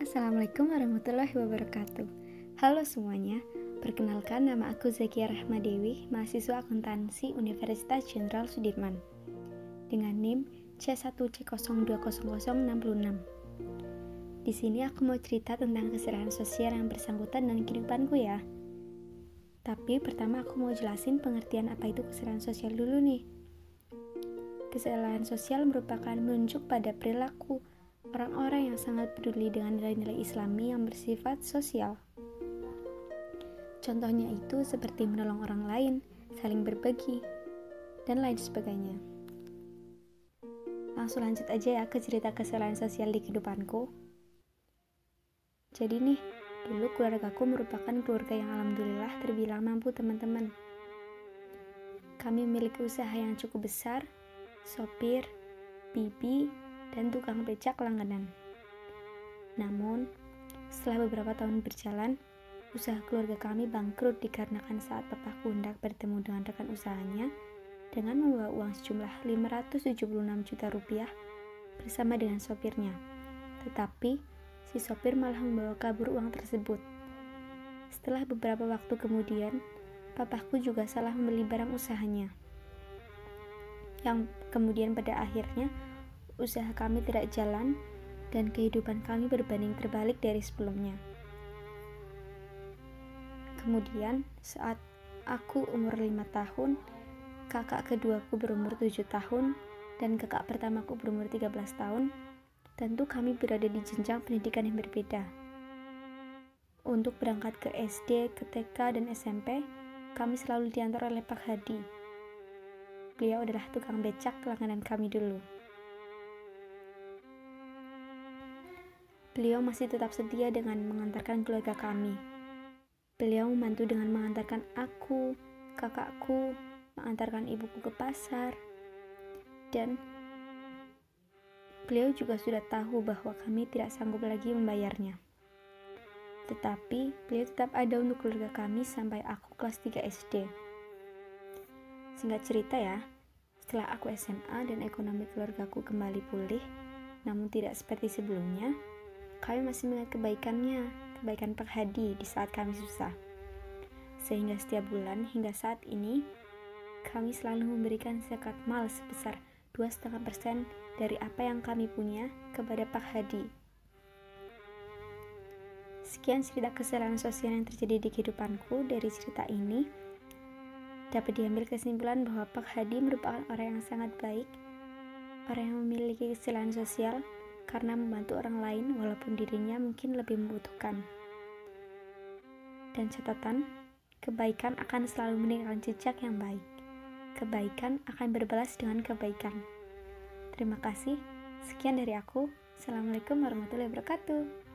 Assalamualaikum warahmatullahi wabarakatuh. Halo semuanya Perkenalkan nama aku Zakia Rahmadewi Mahasiswa akuntansi Universitas Jenderal Sudirman. Dengan NIM C1C020066 Di sini aku mau cerita tentang keserahan sosial yang bersangkutan dengan kehidupanku ya. Tapi pertama aku mau jelasin pengertian apa itu keserahan sosial dulu nih. Kesalahan sosial merupakan menunjuk pada perilaku, orang-orang yang sangat peduli dengan nilai-nilai islami yang bersifat sosial. Contohnya itu seperti menolong orang lain, saling berbagi, dan lain sebagainya. Langsung lanjut aja ya ke cerita kesalahan sosial di kehidupanku. Jadi nih, dulu keluargaku merupakan keluarga yang alhamdulillah terbilang mampu teman-teman. Kami memiliki usaha yang cukup besar, sopir, bibi, dan tukang becak langganan. Namun, setelah beberapa tahun berjalan, usaha keluarga kami bangkrut dikarenakan saat papaku hendak bertemu dengan rekan usahanya dengan membawa uang sejumlah 576 juta rupiah bersama dengan sopirnya. Tetapi, si sopir malah membawa kabur uang tersebut. Setelah beberapa waktu kemudian, papaku juga salah membeli barang usahanya. Yang kemudian pada akhirnya usaha kami tidak jalan, dan kehidupan kami berbanding terbalik dari sebelumnya. Kemudian, saat aku umur lima tahun, kakak keduaku berumur tujuh tahun, dan kakak pertamaku berumur 13 tahun, tentu kami berada di jenjang pendidikan yang berbeda. Untuk berangkat ke SD, ke TK, dan SMP, kami selalu diantar oleh Pak Hadi. Beliau adalah tukang becak langganan kami dulu. Beliau masih tetap setia dengan mengantarkan keluarga kami. Beliau membantu dengan mengantarkan aku, kakakku, mengantarkan ibuku ke pasar, dan beliau juga sudah tahu bahwa kami tidak sanggup lagi membayarnya. Tetapi beliau tetap ada untuk keluarga kami sampai aku kelas 3 SD. Singkat cerita ya, setelah aku SMA dan ekonomi keluargaku kembali pulih, namun tidak seperti sebelumnya, kami masih melihat kebaikannya, kebaikan Pak Hadi di saat kami susah. Sehingga setiap bulan hingga saat ini, kami selalu memberikan zakat mal sebesar 2,5% dari apa yang kami punya kepada Pak Hadi. Sekian cerita kesalahan sosial yang terjadi di kehidupanku dari cerita ini. Dapat diambil kesimpulan bahwa Pak Hadi merupakan orang yang sangat baik, orang yang memiliki kesalahan sosial, karena membantu orang lain walaupun dirinya mungkin lebih membutuhkan. Dan catatan, kebaikan akan selalu meninggalkan jejak yang baik. Kebaikan akan berbalas dengan kebaikan. Terima kasih. Sekian dari aku. Assalamualaikum warahmatullahi wabarakatuh.